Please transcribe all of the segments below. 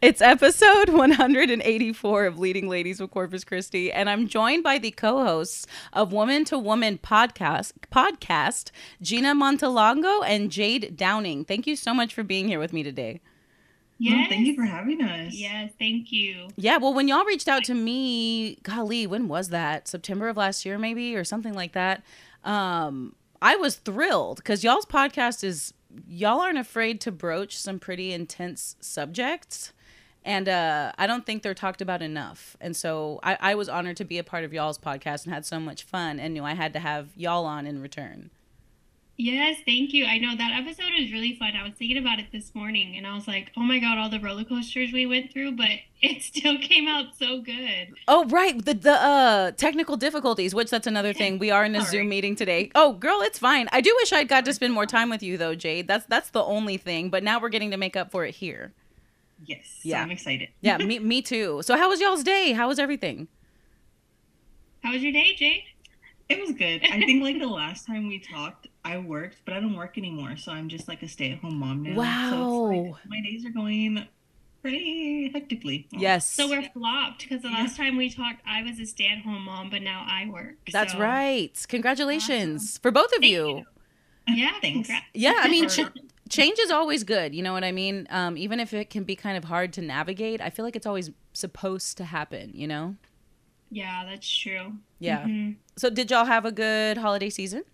It's episode 184 of Leading Ladies with Corpus Christi, and I'm joined by the co-hosts of Woman to Woman podcast, podcast Gina Montalongo and Jade Downing. Thank you so much for being here with me today. Yes. Well, thank you for having us. Yes, thank you. Yeah, well, when y'all reached out to me, golly, when was that? September of last year, maybe, or something like that. Um, I was thrilled because y'all's podcast is y'all aren't afraid to broach some pretty intense subjects and uh, I don't think they're talked about enough. And so I, I was honored to be a part of y'all's podcast and had so much fun and knew I had to have y'all on in return. Yes, thank you. I know that episode was really fun. I was thinking about it this morning and I was like, oh my God, all the roller coasters we went through, but it still came out so good. Oh, right. The, the uh, technical difficulties, which that's another thing. We are in a Zoom meeting today. Oh, girl, it's fine. I do wish I'd got to spend more time with you though, Jade. That's that's the only thing. But now we're getting to make up for it here. Yes. Yeah. So I'm excited. yeah, me me too. So how was y'all's day? How was everything? How was your day, Jade? It was good. I think like the last time we talked, I worked, but I don't work anymore, so I'm just like a stay-at-home mom now. Wow. So like, my days are going pretty hectically. Yes. So we're flopped because the yeah. last time we talked, I was a stay-at-home mom, but now I work. That's so. right. Congratulations awesome. for both of you. you. Yeah, thanks. Congrats. Yeah, I mean, ch- change is always good. You know what I mean? Um, even if it can be kind of hard to navigate, I feel like it's always supposed to happen. You know? Yeah, that's true. Yeah. Mm-hmm. So, did y'all have a good holiday season?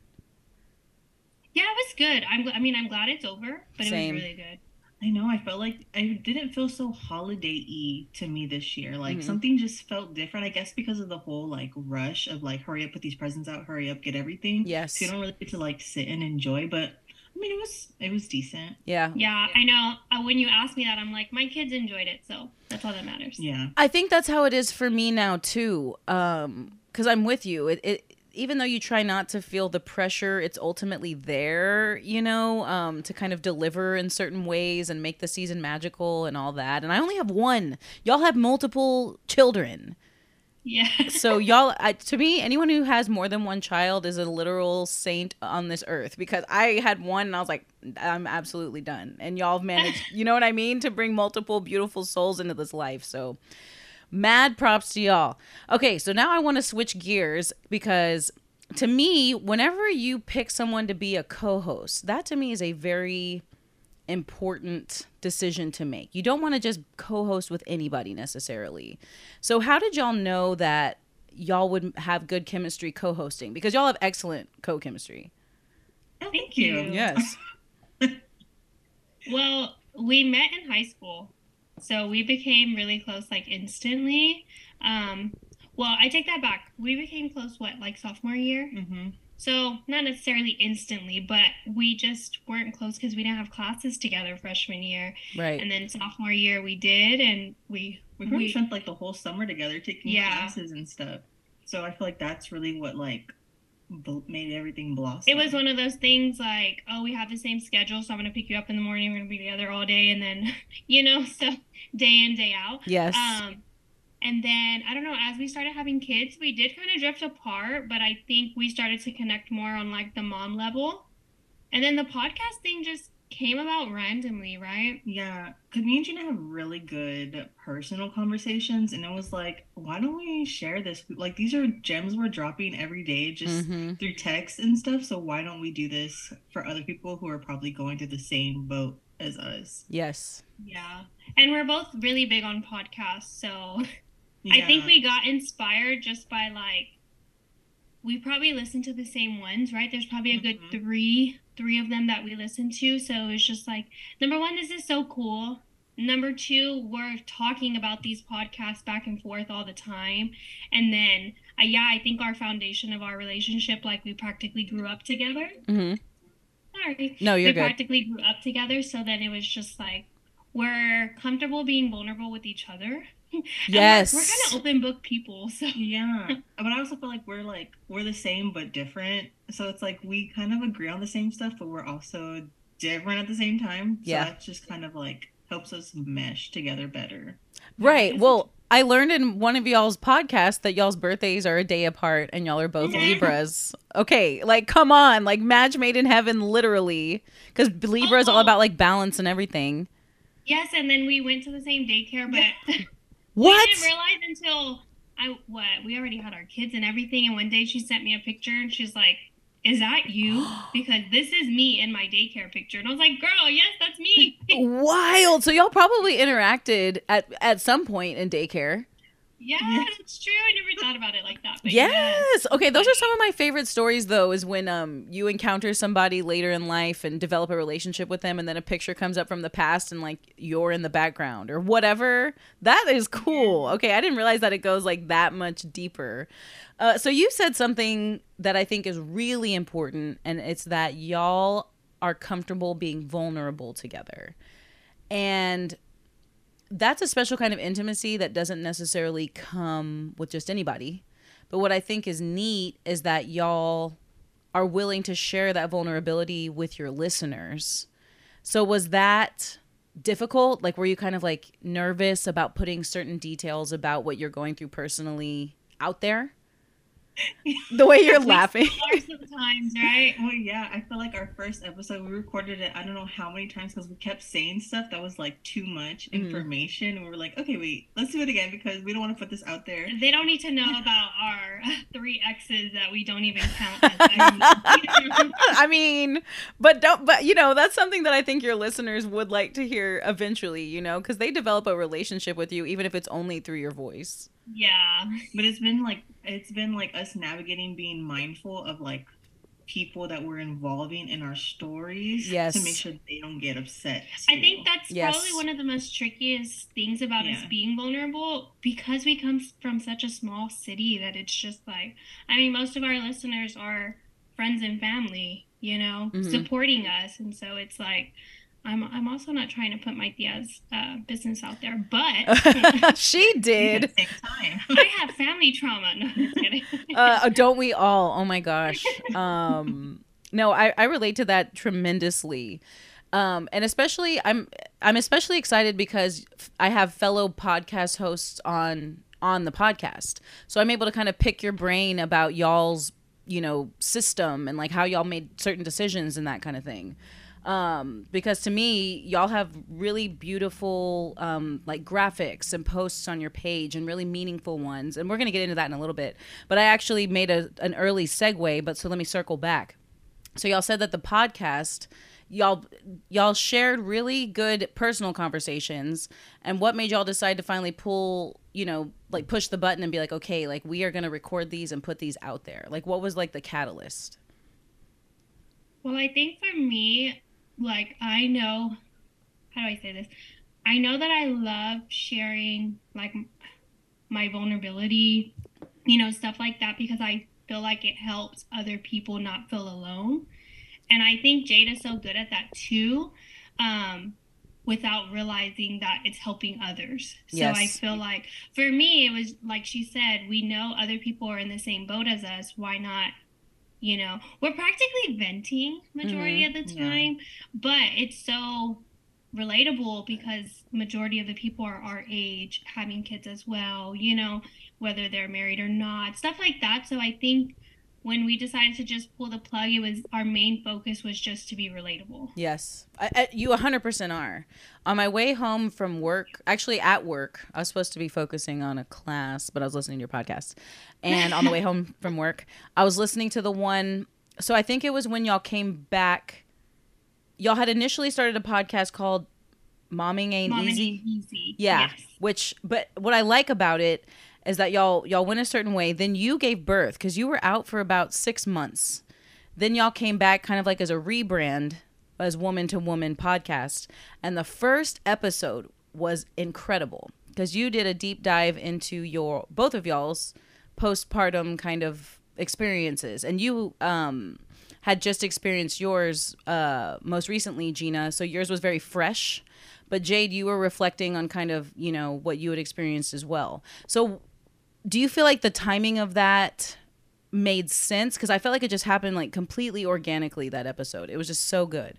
Yeah, it was good. I'm. I mean, I'm glad it's over, but Same. it was really good. I know. I felt like I didn't feel so holiday-y to me this year. Like mm-hmm. something just felt different. I guess because of the whole like rush of like hurry up, put these presents out, hurry up, get everything. Yes. So you don't really get to like sit and enjoy. But I mean, it was it was decent. Yeah. Yeah, I know. Uh, when you asked me that, I'm like, my kids enjoyed it, so that's all that matters. Yeah. I think that's how it is for me now too. Um, because I'm with you. It, it even though you try not to feel the pressure, it's ultimately there, you know, um, to kind of deliver in certain ways and make the season magical and all that. And I only have one. Y'all have multiple children. Yeah. so y'all, I, to me, anyone who has more than one child is a literal saint on this earth because I had one and I was like, I'm absolutely done. And y'all have managed, you know what I mean, to bring multiple beautiful souls into this life. So Mad props to y'all. Okay, so now I want to switch gears because to me, whenever you pick someone to be a co host, that to me is a very important decision to make. You don't want to just co host with anybody necessarily. So, how did y'all know that y'all would have good chemistry co hosting? Because y'all have excellent co chemistry. Thank you. Yes. well, we met in high school. So we became really close like instantly. Um, well, I take that back. We became close what like sophomore year. Mm-hmm. So not necessarily instantly, but we just weren't close because we didn't have classes together freshman year. Right. And then sophomore year we did, and we we we, spent like the whole summer together taking yeah. classes and stuff. So I feel like that's really what like made everything blossom. It was one of those things like, oh, we have the same schedule, so I'm gonna pick you up in the morning. We're gonna be together all day, and then, you know, so day in day out. Yes. Um, and then I don't know. As we started having kids, we did kind of drift apart, but I think we started to connect more on like the mom level. And then the podcast thing just came about randomly, right? Yeah, because me and Gina have really good personal conversations, and it was like, why don't we share this? Like, these are gems we're dropping every day just mm-hmm. through text and stuff. So why don't we do this for other people who are probably going through the same boat as us? Yes. Yeah, and we're both really big on podcasts, so yeah. I think we got inspired just by like we probably listen to the same ones, right? There's probably a good mm-hmm. three three of them that we listen to. So it's just like number one, this is so cool. Number two, we're talking about these podcasts back and forth all the time. And then, uh, yeah, I think our foundation of our relationship, like we practically grew up together. Mm-hmm. Sorry. No, you're we good. practically grew up together. So then it was just like we're comfortable being vulnerable with each other. Yes. we're, we're kind of open book people. So yeah. but I also feel like we're like we're the same but different. So it's like we kind of agree on the same stuff, but we're also different at the same time. So yeah. that just kind of like helps us mesh together better. Right. Well, I learned in one of y'all's podcasts that y'all's birthdays are a day apart and y'all are both Libras. Okay, like come on, like match made in heaven literally cuz Libra is all oh. about like balance and everything. Yes, and then we went to the same daycare, but what? we didn't realize until I what we already had our kids and everything. And one day she sent me a picture, and she's like, "Is that you?" Because this is me in my daycare picture, and I was like, "Girl, yes, that's me." Wild. So y'all probably interacted at at some point in daycare. Yeah, it's true. I never thought about it like that. Yes. yes. Okay, those are some of my favorite stories though, is when um you encounter somebody later in life and develop a relationship with them and then a picture comes up from the past and like you're in the background or whatever. That is cool. Okay, I didn't realize that it goes like that much deeper. Uh, so you said something that I think is really important and it's that y'all are comfortable being vulnerable together. And that's a special kind of intimacy that doesn't necessarily come with just anybody. But what I think is neat is that y'all are willing to share that vulnerability with your listeners. So was that difficult? Like were you kind of like nervous about putting certain details about what you're going through personally out there? The way you're laughing. Sometimes, right? Well, yeah, I feel like our first episode we recorded it. I don't know how many times because we kept saying stuff that was like too much mm-hmm. information, and we were like, okay, wait, let's do it again because we don't want to put this out there. They don't need to know about our three exes that we don't even count. I mean, but don't. But you know, that's something that I think your listeners would like to hear eventually. You know, because they develop a relationship with you, even if it's only through your voice. Yeah. But it's been like it's been like us navigating being mindful of like people that we're involving in our stories yes. to make sure they don't get upset. Too. I think that's yes. probably one of the most trickiest things about yeah. us being vulnerable because we come from such a small city that it's just like I mean most of our listeners are friends and family, you know, mm-hmm. supporting us and so it's like I'm I'm also not trying to put my Diaz uh, business out there, but she did. I have family trauma. No, just kidding. uh, don't we all? Oh my gosh. Um, no, I, I relate to that tremendously. Um, and especially I'm I'm especially excited because I have fellow podcast hosts on on the podcast. So I'm able to kind of pick your brain about y'all's, you know, system and like how y'all made certain decisions and that kind of thing um, because to me y'all have really beautiful um, like graphics and posts on your page and really meaningful ones. And we're going to get into that in a little bit. But i actually made a, an early segue but so let me circle back. So y'all said that the podcast y'all y'all shared really good personal conversations. And what made y'all decide to finally pull you know like push the button and be like okay like we are going to record these and put these out there. Like what was like the catalyst? Well i think for me like I know how do I say this? I know that I love sharing like my vulnerability, you know, stuff like that because I feel like it helps other people not feel alone. And I think Jade is so good at that too. Um, without realizing that it's helping others. So yes. I feel like for me, it was like she said, we know other people are in the same boat as us. Why not you know we're practically venting majority mm-hmm. of the time yeah. but it's so relatable because majority of the people are our age having kids as well you know whether they're married or not stuff like that so i think when we decided to just pull the plug, it was our main focus was just to be relatable. Yes, I, I, you 100% are. On my way home from work, actually at work, I was supposed to be focusing on a class, but I was listening to your podcast. And on the way home from work, I was listening to the one. So I think it was when y'all came back. Y'all had initially started a podcast called Momming Ain't Momming Easy. Easy. Yeah. Yes. Which, but what I like about it is that y'all y'all went a certain way. Then you gave birth because you were out for about six months. Then y'all came back kind of like as a rebrand as Woman to Woman podcast, and the first episode was incredible because you did a deep dive into your both of y'all's postpartum kind of experiences, and you um had just experienced yours uh most recently, Gina. So yours was very fresh but Jade, you were reflecting on kind of you know what you had experienced as well. So do you feel like the timing of that made sense? Because I felt like it just happened like completely organically that episode. It was just so good.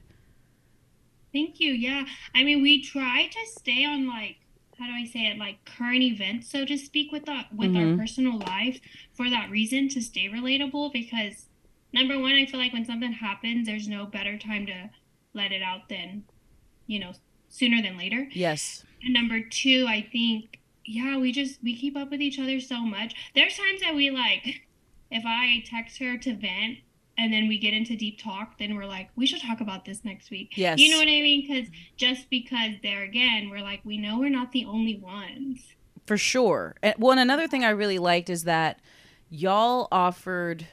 Thank you. Yeah. I mean, we try to stay on like how do I say it like current events, so to speak, with that with mm-hmm. our personal life for that reason to stay relatable. Because number one, I feel like when something happens, there's no better time to let it out than you know sooner than later. Yes. And number two, I think, yeah, we just we keep up with each other so much. There's times that we like, if I text her to vent and then we get into deep talk, then we're like, we should talk about this next week. Yes. You know what I mean? Because just because there again, we're like, we know we're not the only ones. For sure. And, well, and another thing I really liked is that y'all offered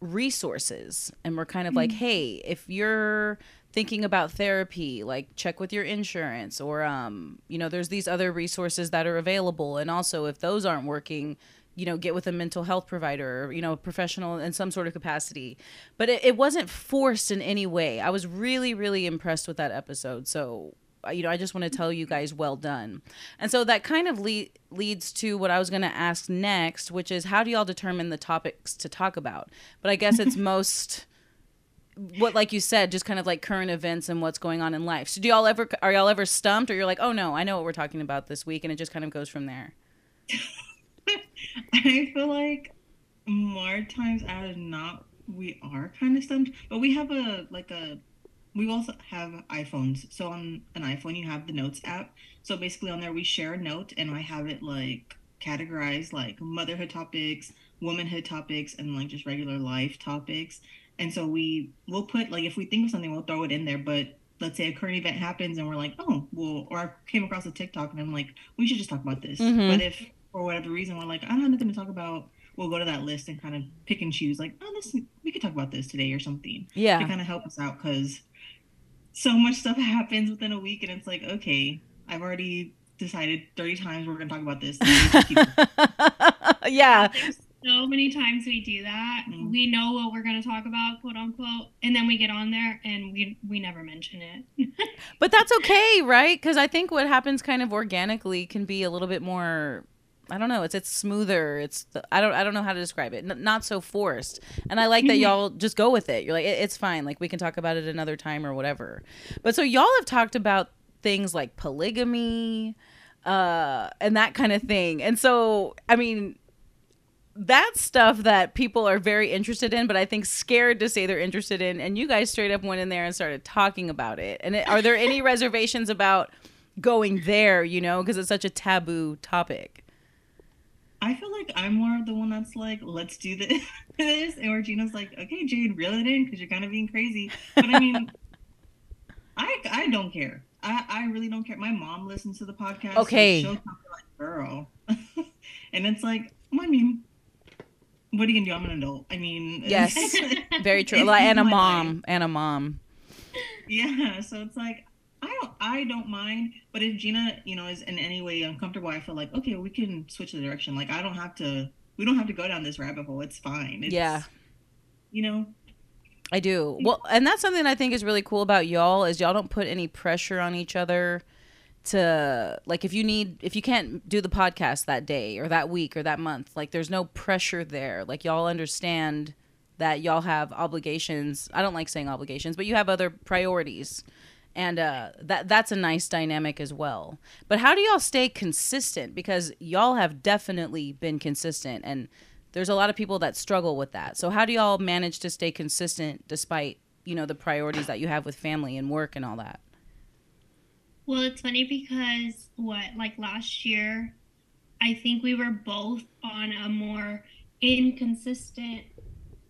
resources and we're kind of like, Mm-hmm. hey, if you're thinking about therapy, like check with your insurance or um, you know, there's these other resources that are available and also if those aren't working, you know, get with a mental health provider or, you know, a professional in some sort of capacity. But it, it wasn't forced in any way. I was really, really impressed with that episode. So, you know, I just want to tell you guys well done. And so that kind of le- leads to what I was going to ask next, which is how do y'all determine the topics to talk about? But I guess it's most what like you said just kind of like current events and what's going on in life. So do y'all ever are y'all ever stumped or you're like, "Oh no, I know what we're talking about this week." And it just kind of goes from there. I feel like more times out of not we are kind of stumped, but we have a like a we both have iPhones. So on an iPhone you have the notes app. So basically on there we share a note and I have it like categorized like motherhood topics, womanhood topics and like just regular life topics. And so we will put like if we think of something we'll throw it in there, but let's say a current event happens and we're like, oh, well, or I came across a TikTok and I'm like, we should just talk about this. Mhm. But if for whatever reason we're like, I don't have nothing to talk about, we'll go to that list and kind of pick and choose, like, oh, this we could talk about this today or something Yeah, to kind of help us out because so much stuff happens within a week and it's like, okay, I've already decided 30 times we're gonna talk about this. and keep- yeah. There's so many times we do that. Mm. We know what we're going to talk about, quote unquote, and then we get on there and we we never mention it. But that's okay, right? Cuz I think what happens kind of organically can be a little bit more I don't know. It's it's smoother. It's the, I don't I don't know how to describe it. N- not so forced. And I like that y'all just go with it. You're like it, it's fine. Like we can talk about it another time or whatever. But so y'all have talked about things like polygamy, uh, and that kind of thing. And so I mean, that's stuff that people are very interested in, but I think scared to say they're interested in. And you guys straight up went in there and started talking about it. And it, are there any reservations about going there? You know, because it's such a taboo topic. I feel like I'm more of the one that's like, let's do this. And Regina's like, okay, Jade, reel it in because you're kind of being crazy. But I mean, I I don't care. I, I really don't care. My mom listens to the podcast. Okay. she'll talk like, girl. and it's like, I mean, what are you gonna do? I'm an adult. I mean, Yes. Very true. Like, and a mom, life. and a mom. Yeah, so it's like I don't I don't mind, but if Gina, you know, is in any way uncomfortable, I feel like okay, we can switch the direction. Like I don't have to we don't have to go down this rabbit hole. It's fine. It's, Yeah. You know, I do. Well, and that's something I think is really cool about y'all is y'all don't put any pressure on each other to like if you need if you can't do the podcast that day or that week or that month, like there's no pressure there. Like y'all understand that y'all have obligations. I don't like saying obligations, but you have other priorities. And uh, that that's a nice dynamic as well. But how do y'all stay consistent? Because y'all have definitely been consistent, and there's a lot of people that struggle with that. So how do y'all manage to stay consistent despite you know the priorities that you have with family and work and all that? Well, it's funny because what, like last year, I think we were both on a more inconsistent,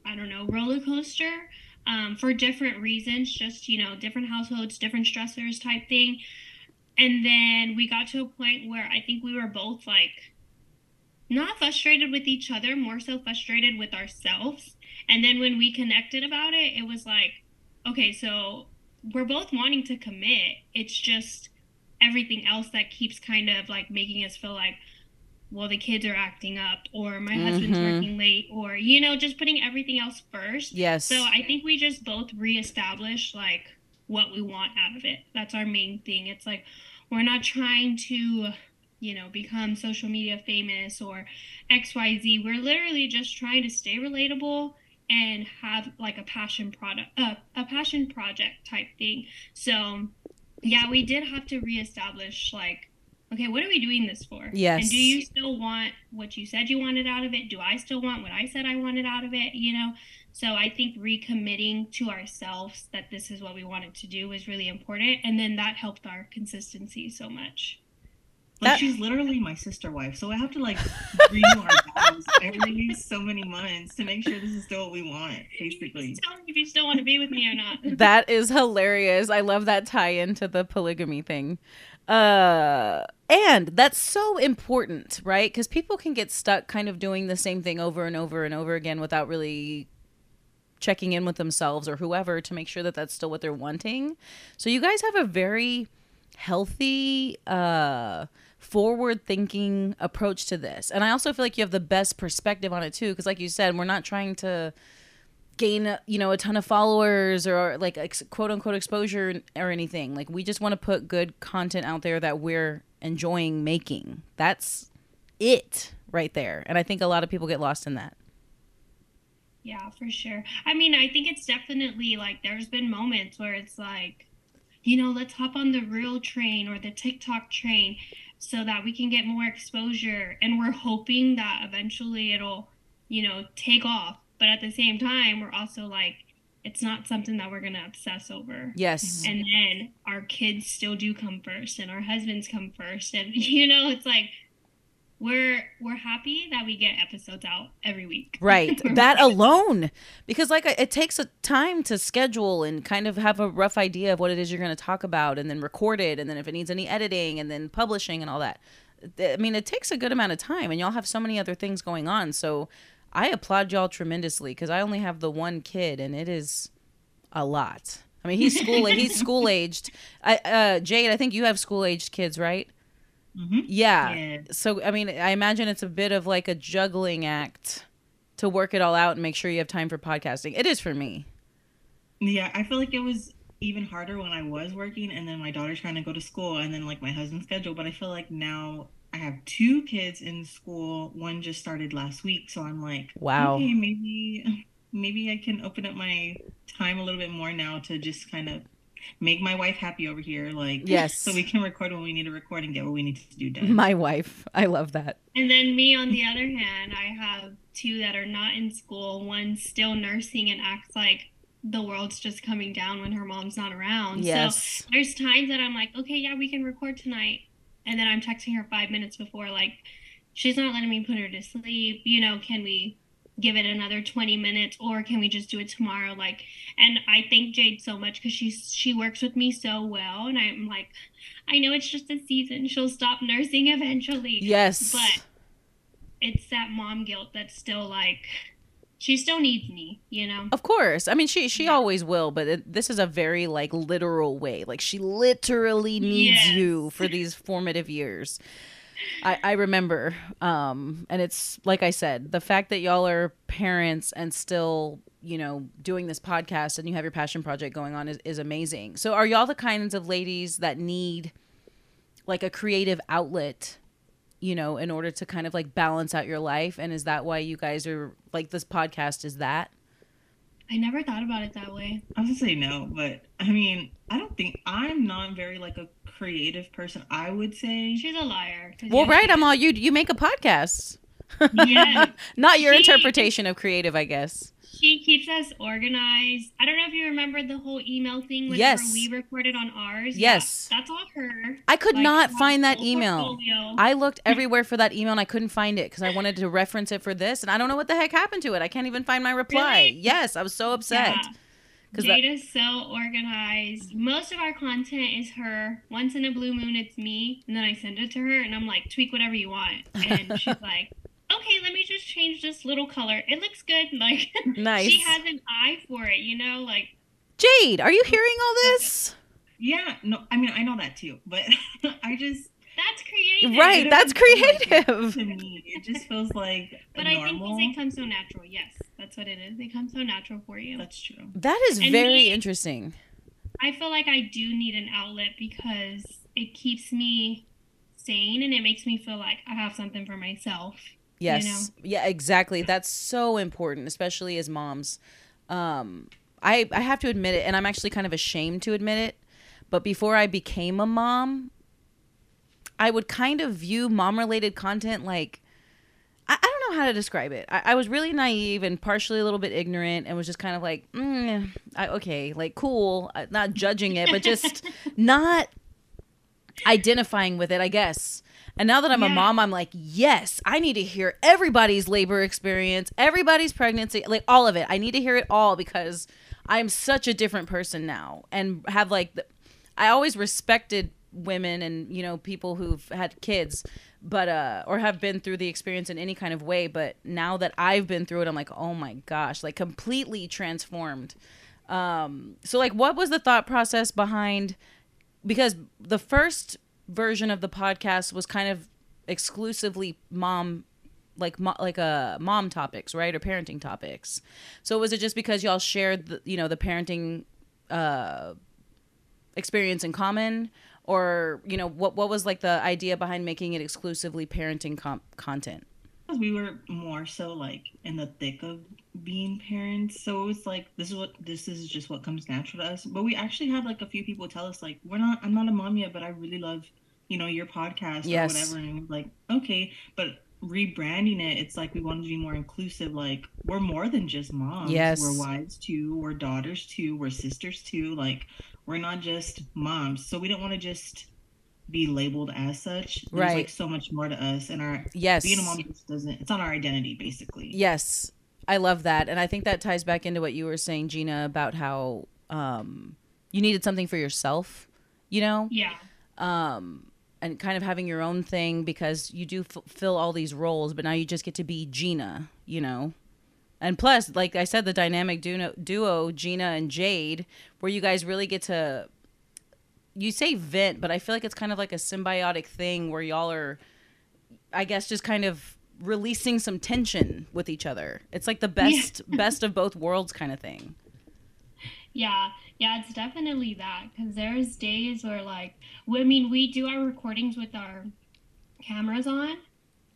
I don't know, roller coaster um, for different reasons, just, you know, different households, different stressors type thing. And then we got to a point where I think we were both like not frustrated with each other, more so frustrated with ourselves. And then when we connected about it, it was like, okay, so we're both wanting to commit. It's just everything else that keeps kind of like making us feel like, well, the kids are acting up, or my husband's Mhm. working late, or, you know, just putting everything else first. Yes. So I think we just both reestablish like what we want out of it. That's our main thing. It's like we're not trying to, you know, become social media famous or XYZ. We're literally just trying to stay relatable and have like a passion product uh, a passion project type thing. So yeah, we did have to reestablish like okay, what are we doing this for? Yes. And do you still want what you said you wanted out of it? Do I still want what I said I wanted out of it? You know? So I think recommitting to ourselves that this is what we wanted to do was really important. And then that helped our consistency so much. Like that, she's literally my sister wife, so I have to like renew our vows every so many months to make sure this is still what we want. Basically, tell me if you still want to be with me or not. that is hilarious. I love that tie into the polygamy thing. Uh, and that's so important, right? Because people can get stuck kind of doing the same thing over and over and over again without really checking in with themselves or whoever to make sure that that's still what they're wanting. So you guys have a very healthy uh forward thinking approach to this. And I also feel like you have the best perspective on it too because like you said, we're not trying to gain you know a ton of followers or like ex- quote unquote exposure or anything. Like we just want to put good content out there that we're enjoying making. That's it right there. And I think a lot of people get lost in that. Yeah, for sure. I mean, I think it's definitely like there's been moments where it's like, you know, let's hop on the reel train or the TikTok train so that we can get more exposure and we're hoping that eventually it'll you know take off. But at the same time we're also like it's not something that we're gonna obsess over. Yes. And then our kids still do come first and our husbands come first and you know it's like we're we're happy that we get episodes out every week. Right. That alone. Because like it takes a time to schedule and kind of have a rough idea of what it is you're going to talk about and then record it and then if it needs any editing and then publishing and all that. I mean it takes a good amount of time and y'all have so many other things going on. So i applaud y'all tremendously because i only have the one kid and it is a lot. I mean he's school he's school aged I, uh, jade i think you have school aged kids right Mm-hmm. Yeah. yeah. So, I mean, I imagine it's a bit of like a juggling act to work it all out and make sure you have time for podcasting. It is for me. Yeah, I feel like it was even harder when I was working and then my daughter's trying to go to school and then like my husband's schedule. But I feel like now I have two kids in school. One just started last week. So I'm like, wow. Okay, maybe maybe I can open up my time a little bit more now to just kind of make my wife happy over here like yes. so we can record when we need to record and get what we need to do done. My wife. I love that. And then me on the other hand i have two that are not in school. One still nursing and acts like the world's just coming down when her mom's not around. Yes. so there's times that i'm like okay yeah we can record tonight. And then i'm texting her five minutes before like she's not letting me put her to sleep. You know can we give it another 20 minutes or can we just do it tomorrow? Like and i thank jade so much because she's she works with me so well and i'm like i know it's just a season she'll stop nursing eventually yes. but it's that mom guilt that's still like she still needs me you know? Of course. I mean she she yeah. always will but it, this is a very like literal way. Like she literally needs yes. you for these formative years I, I remember. Um, and it's like I said, the fact that y'all are parents and still, you know, doing this podcast and you have your passion project going on is, is amazing. So are y'all the kinds of ladies that need like a creative outlet, you know, in order to kind of like balance out your life? And is that why you guys are like this podcast is that? I never thought about it that way. I was gonna say no, but I mean, I don't think I'm not very like a creative person. I would say she's a liar. Well, right, I'm all you. You make a podcast. Yeah, not your she, interpretation of creative, I guess she keeps us organized. I don't know if you remember the whole email thing whenever yes. we recorded on ours. Yes. Yeah, that's all her. I could like, not find that email. Portfolio. I looked everywhere for that email and I couldn't find it because I wanted to reference it for this and I don't know what the heck happened to it. I can't even find my reply. Really? Yes, I was so upset. Yeah. Jade is so organized. Most of our content is her. Once in a blue moon, it's me, and then I send it to her, and I'm like, tweak whatever you want, and she's like, okay, let me just change this little color. It looks good. Like, nice. she has an eye for it, you know? Like, Jade, are you oh, hearing all this? Yeah, no, I mean, I know that too, but I just. That's creative. Right, that's creative. Like to me, it just feels like. But I think it comes so natural. Yes, that's what it is. They come so natural for you. That's true. That is and very me, interesting. I feel like I do need an outlet because it keeps me sane and it makes me feel like I have something for myself. Yes. You know? Yeah, exactly. That's so important, especially as moms. Um, I I have to admit it, and I'm actually kind of ashamed to admit it. But before I became a mom, I would kind of view mom related content like I, I don't know how to describe it. I, I, was really naive and partially a little bit ignorant and was just kind of like, mm, I, okay, like cool, uh, not judging it, but just not identifying with it, I guess. And now that I'm yeah. a mom, I'm like, yes, I need to hear everybody's labor experience, everybody's pregnancy, like all of it. I need to hear it all because I'm such a different person now and have like, the, I always respected women and, you know, people who've had kids, but, uh, or have been through the experience in any kind of way. But now that I've been through it, I'm like, oh my gosh, like completely transformed. Um, so like, what was the thought process behind, because the first version of the podcast was kind of exclusively mom like mo- like uh, mom topics right? Or parenting topics. So was it just because y'all shared the you know the parenting uh experience in common? Or you know what what was like the idea behind making it exclusively parenting com- content? We were more so like in the thick of being parents. So it was like this is what this is just what comes natural to us. But we actually had like a few people tell us like we're not i'm not a mom yet but i really love you know your podcast yes. or whatever and like okay but rebranding it it's like we wanted to be more inclusive like we're more than just moms yes we're wives too we're daughters too we're sisters too like we're not just moms so we don't want to just be labeled as such. There's right. like so much more to us and our yes being a mom just doesn't it's on our identity basically. Yes. I love that. And I think that ties back into what you were saying, Gina, about how um you needed something for yourself, you know? Yeah. Um and kind of having your own thing because you do f- fill all these roles, but now you just get to be Gina, you know? And plus, like I said, the dynamic duo, duo Gina and Jade, where you guys really get to you say vent, but I feel like it's kind of like a symbiotic thing where y'all are, I guess, just kind of releasing some tension with each other. It's like the best yeah. best of both worlds kind of thing. Yeah, yeah, it's definitely that because there's days where like, I mean, we do our recordings with our cameras on,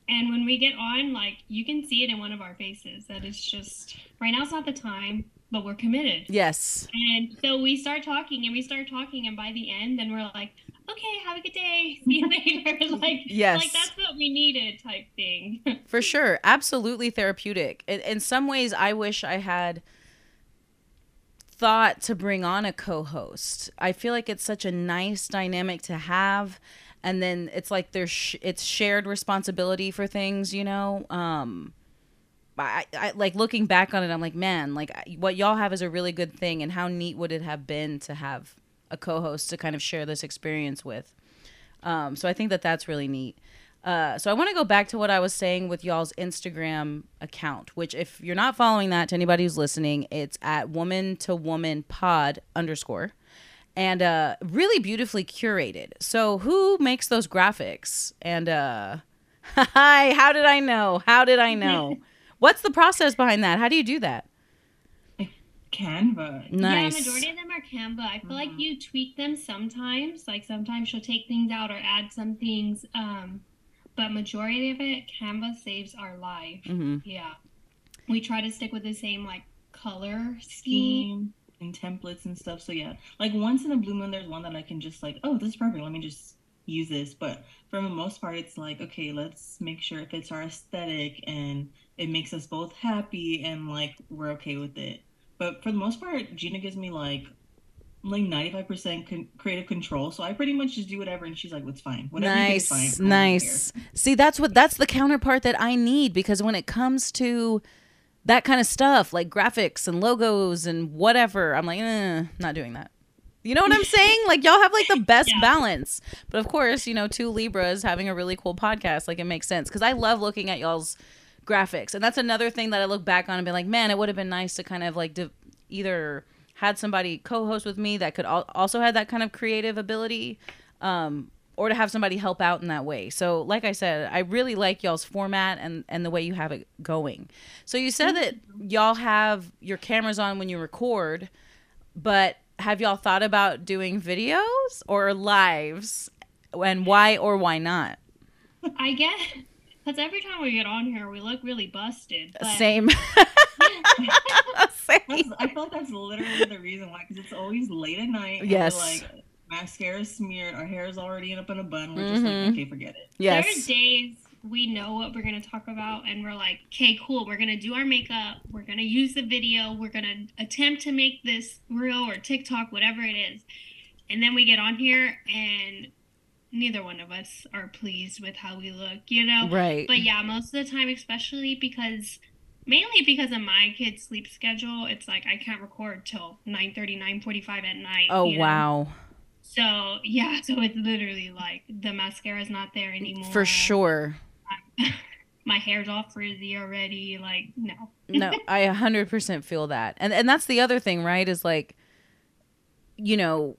and when we get on, like, you can see it in one of our faces that it's just right now. It's not the time but we're committed. Yes. And so we start talking and we start talking, and by the end, then we're like, okay, have a good day. See you later. like, yes. like that's what we needed type thing. For sure. Absolutely therapeutic. In, in some ways, I wish I had thought to bring on a co-host. I feel like it's such a nice dynamic to have and then it's like there's sh- it's shared responsibility for things, you know. Um I, I like looking back on it i'm like man like what y'all have is a really good thing and how neat would it have been to have a co-host to kind of share this experience with um, so i think that that's really neat uh, so i want to go back to what i was saying with y'all's instagram account which if you're not following that to anybody who's listening it's at woman to woman pod underscore and uh, really beautifully curated so who makes those graphics and uh, hi how did i know how did i know What's the process behind that? How do you do that? Canva. Nice. Yeah, majority of them are Canva. I feel mm-hmm. like you tweak them sometimes. Like sometimes she'll take things out or add some things. Um, but majority of it, Canva saves our life. Mm-hmm. Yeah. We try to stick with the same like color scheme and templates and stuff. So yeah, like once in a blue moon, there's one that I can just like, oh, this is perfect. Let me just use this. But for the most part, it's like, okay, let's make sure it fits our aesthetic and it makes us both happy and like we're okay with it. But for the most part, Gina gives me like like 95% con- creative control. So I pretty much just do whatever and she's like, what's fine. Whatever nice, fine. Nice. See, that's what that's the counterpart that I need because when it comes to that kind of stuff, like graphics and logos and whatever, I'm like, eh, not doing that. You know what I'm saying? Like y'all have like the best yeah. balance. But of course, you know, two Libras having a really cool podcast, like it makes sense because I love looking at y'all's graphics, and that's another thing that I look back on and be like, man, it would have been nice to kind of like de- either had somebody co-host with me that could al- also had that kind of creative ability, um, or to have somebody help out in that way. So, like I said, I really like y'all's format and and the way you have it going. So you said that y'all have your cameras on when you record, but have y'all thought about doing videos or lives and why or why not i guess because every time we get on here we look really busted but... same Same. I feel like that's literally the reason why, because it's always late at night. Yes. like, mascara smeared, our hair is already up in a bun. We're just mm-hmm. like, okay, forget it. Yes. There are days we know what we're going to talk about and we're like okay cool we're going to do our makeup we're going to use the video we're going to attempt to make this reel or tiktok whatever it is and then we get on here and neither one of us are pleased with how we look you know right but yeah most of the time especially because mainly because of my kid's sleep schedule it's like i can't record till 9 30 9 45 at night oh wow know? so yeah so it's literally like the mascara's not there anymore for sure my hair's all frizzy already. Like, no. no, I 100% feel that. And and that's the other thing, right? Is like you know,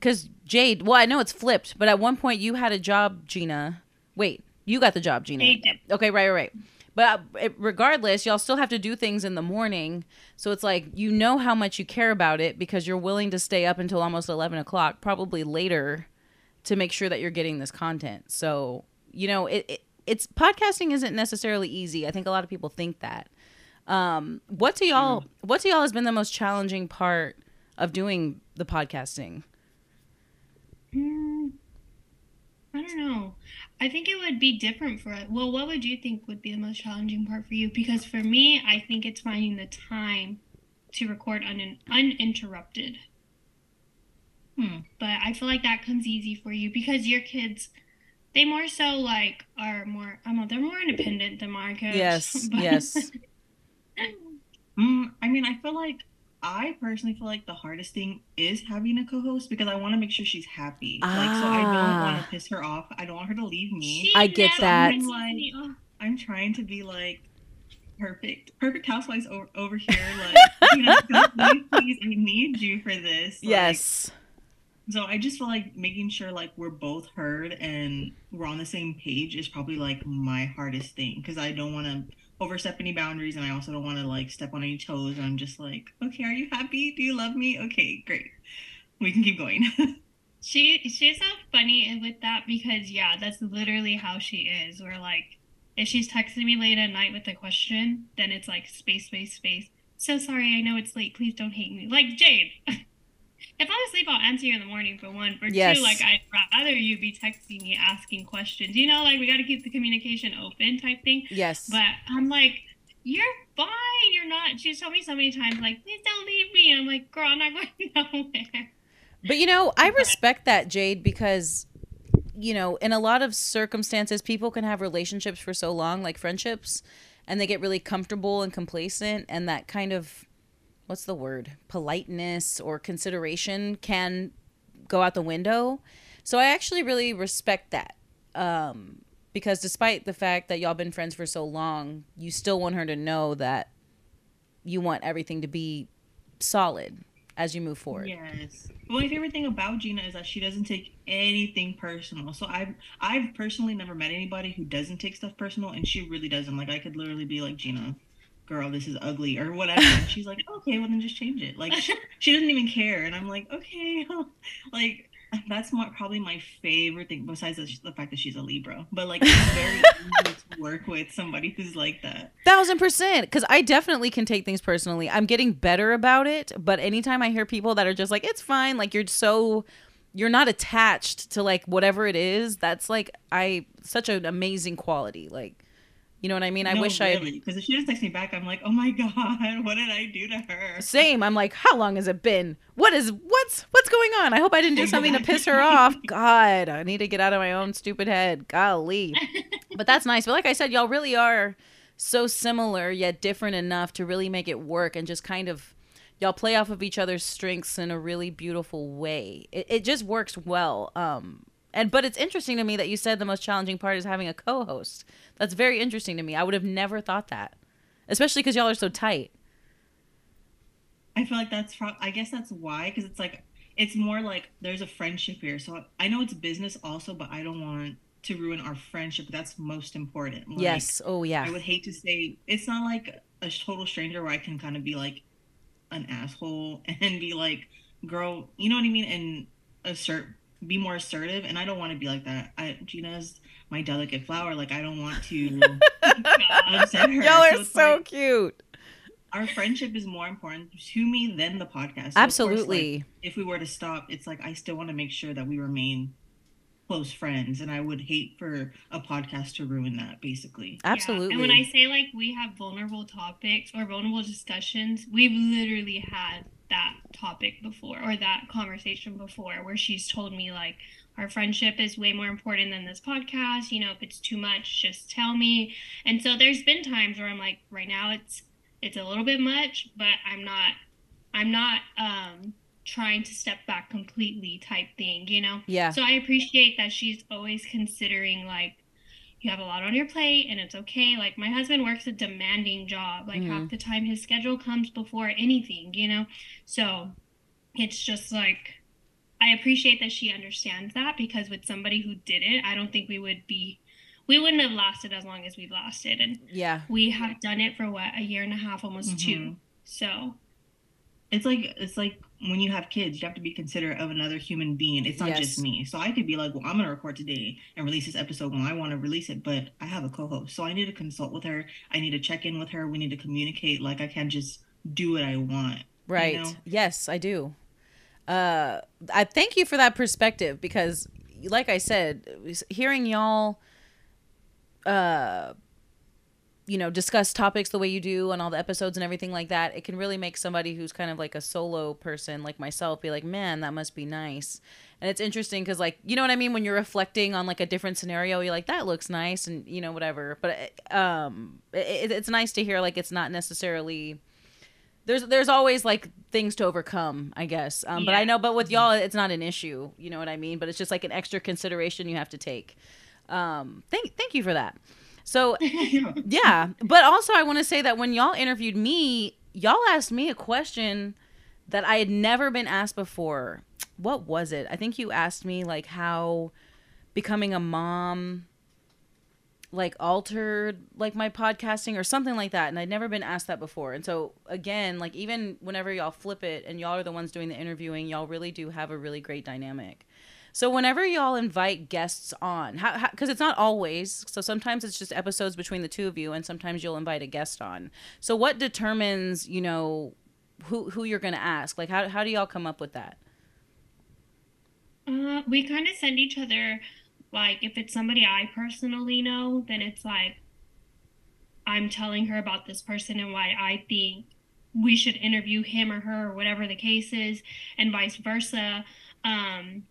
cuz Jade, well, I know it's flipped, but at one point you had a job, Gina. Wait, you got the job, Gina. Okay, right, right, right. But uh, regardless, y'all still have to do things in the morning. So it's like you know how much you care about it because you're willing to stay up until almost 11 o'clock, probably later, to make sure that you're getting this content. So, you know, it, it it's podcasting isn't necessarily easy. I think a lot of people think that. Um, what to y'all? Mm. What to y'all has been the most challenging part of doing the podcasting? Mm, I don't know. I think it would be different for us. Well, what would you think would be the most challenging part for you? Because for me, I think it's finding the time to record on un- uninterrupted. Hmm. But I feel like that comes easy for you because your kids they more so like are more I don't know, they're more independent than my kids. Yes. But... Yes. mm, I mean, I feel like I personally feel like the hardest thing is having a co-host because I want to make sure she's happy. Ah. Like, so I don't want to ah. piss her off. I don't want her to leave me. She I get that. I'm, like, I'm trying to be like perfect, perfect housewives over, over here. Like, you know, please, please, I need you for this. Like, yes. So I just feel like making sure like we're both heard and we're on the same page is probably like my hardest thing because I don't want to overstep any boundaries and I also don't want to like step on any toes. I'm just like, okay, are you happy? Do you love me? Okay, great. We can keep going. she she's so funny with that because yeah, that's literally how she is. We're like, if she's texting me late at night with a question, then it's like space, space, space. So sorry, I know it's late. Please don't hate me. Like Jade. if I'm asleep, I'll answer you in the morning for one. For yes. two, like I'd rather you be texting me asking questions. You know, like we got to keep the communication open type thing. Yes. But I'm like, you're fine. You're not. She's told me so many times, like, please don't leave me. I'm like, girl, I'm not going nowhere. But you know, I respect that, Jade, because you know, in a lot of circumstances, people can have relationships for so long, like friendships, and they get really comfortable and complacent, and that kind of what's the word politeness or consideration can go out the window so i actually really respect that um, because despite the fact that y'all been friends for so long you still want her to know that you want everything to be solid as you move forward yes my favorite thing about Gina is that she doesn't take anything personal. So I've I've personally never met anybody who doesn't take stuff personal, and she really doesn't. Like I could literally be like Gina, girl, this is ugly or whatever. And she's like, okay, well then just change it. Like she, she doesn't even care. And I'm like, okay, like that's more, probably my favorite thing besides the, the, fact that she's a Libra. But like, it's very easy to work with somebody who's like that. Thousand percent. Because I definitely can take things personally. I'm getting better about it. But anytime I hear people that are just like, it's fine, like you're so you're not attached to like whatever it is that's like i such an amazing quality like you know what I mean? I no, wish really. I because if she just texts me back, I'm like, oh my god, what did I do to her? Same. I'm like, how long has it been? What is what's what's going on? I hope I didn't do something to piss her off. God, I need to get out of my own stupid head. Golly. but that's nice. But like I said, y'all really are so similar yet different enough to really make it work and just kind of y'all play off of each other's strengths in a really beautiful way. It, it just works well. Um, and but it's interesting to me that you said the most challenging part is having a co-host. That's very interesting to me. I would have never thought that, especially because y'all are so tight. I feel like that's pro- I guess that's why because it's like it's more like there's a friendship here. So I know it's business also, but I don't want to ruin our friendship. That's most important. Like, yes. Oh yeah. I would hate to say it's not like a total stranger where I can kind of be like an asshole and be like, girl, you know what I mean, and assert be more assertive and i don't want to be like that i gina's my delicate flower like i don't want to upset her y'all are so, so like, cute our friendship is more important to me than the podcast. So Absolutely. Course, like, if we were to stop, it's like I still want to make sure that we remain close friends and i would hate for a podcast to ruin that basically absolutely yeah. and when i say like we have vulnerable topics or vulnerable discussions we've literally had that topic before or that conversation before where she's told me like our friendship is way more important than this podcast you know if it's too much just tell me and so there's been times where i'm like right now it's it's a little bit much but i'm not i'm not um trying to step back completely type thing, you know? Yeah. So I appreciate that she's always considering like you have a lot on your plate and it's okay. Like my husband works a demanding job. Like mm-hmm. half the time his schedule comes before anything, you know? So it's just like I appreciate that she understands that because with somebody who did it, I don't think we would be we wouldn't have lasted as long as we've lasted. And yeah. We have done it for what, a year and a half, almost mm-hmm. two. So it's like it's like when you have kids, you have to be considerate of another human being. It's not yes. just me. So I could be like, well, I'm gonna record today and release this episode when I want to release it, but I have a co-host, so I need to consult with her. I need to check in with her. We need to communicate. Like I can't just do what I want. Right. You know? Yes, I do. Uh, I thank you for that perspective because, like I said, hearing y'all, uh you know discuss topics the way you do on all the episodes and everything like that it can really make somebody who's kind of like a solo person like myself be like man that must be nice. And it's interesting because like you know what i mean? When you're reflecting on like a different scenario you're like that looks nice and you know whatever. But um it, it's nice to hear like it's not necessarily there's there's always like things to overcome i guess. Um, yeah. but i know but with y'all it's not an issue you know what i mean? But it's just like an extra consideration you have to take. Um thank thank you for that so, yeah. But also, I want to say that when y'all interviewed me, y'all asked me a question that I had never been asked before. What was it? I think you asked me, like, how becoming a mom like altered like my podcasting or something like that and i'd never been asked that before and so again like even whenever y'all flip it and y'all are the ones doing the interviewing y'all really do have a really great dynamic so whenever y'all invite guests on, how? because it's not always, so sometimes it's just episodes between the two of you, and sometimes you'll invite a guest on. So what determines, you know, who who you're to ask? Like, how how do y'all come up with that? Uh, we kind of send each other, like, if it's somebody I personally know, then it's like I'm telling her about this person and why I think we should interview him or her or whatever the case is, and vice versa. Um,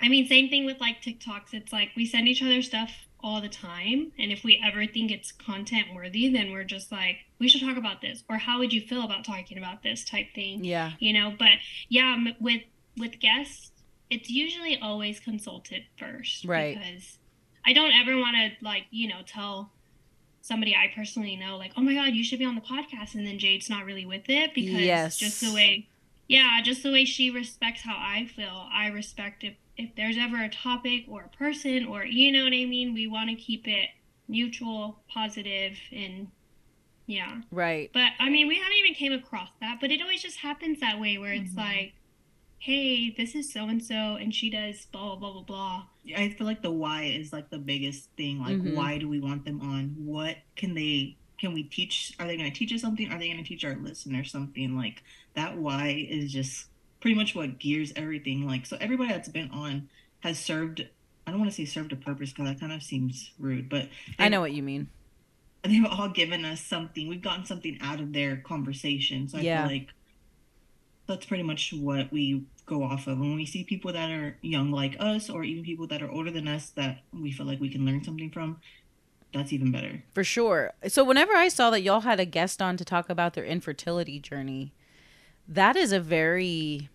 I mean, same thing with like TikToks. It's like we send each other stuff all the time. And if we ever think it's content worthy, then we're just like, we should talk about this. Or how would you feel about talking about this type thing? Yeah. You know, but yeah, with with guests, it's usually always consulted first. Right. Because I don't ever want to like, you know, tell somebody I personally know, like, oh my God, you should be on the podcast. And then Jade's not really with it because yes. just the way, yeah, just the way she respects how I feel, I respect it if there's ever a topic or a person or you know what I mean, we want to keep it mutual, positive, and yeah. Right. But I mean, we haven't even came across that, but it always just happens that way where it's mm-hmm. like, hey, this is so and so, and she does blah blah blah blah blah. I feel like the why is like the biggest thing. Like, mm-hmm. why do we want them on? What can they? Can we teach? Are they going to teach us something? Are they going to teach our listeners something? Like that why is just pretty much what gears everything. Like, so everybody that's been on has served. I don't want to say served a purpose because that kind of seems rude, but I know what you mean. They've all given us something. We've gotten something out of their conversation. So I yeah. feel like that's pretty much what we go off of. When we see people that are young like us, or even people that are older than us that we feel like we can learn something from, that's even better. For sure. So whenever I saw that y'all had a guest on to talk about their infertility journey, that is a very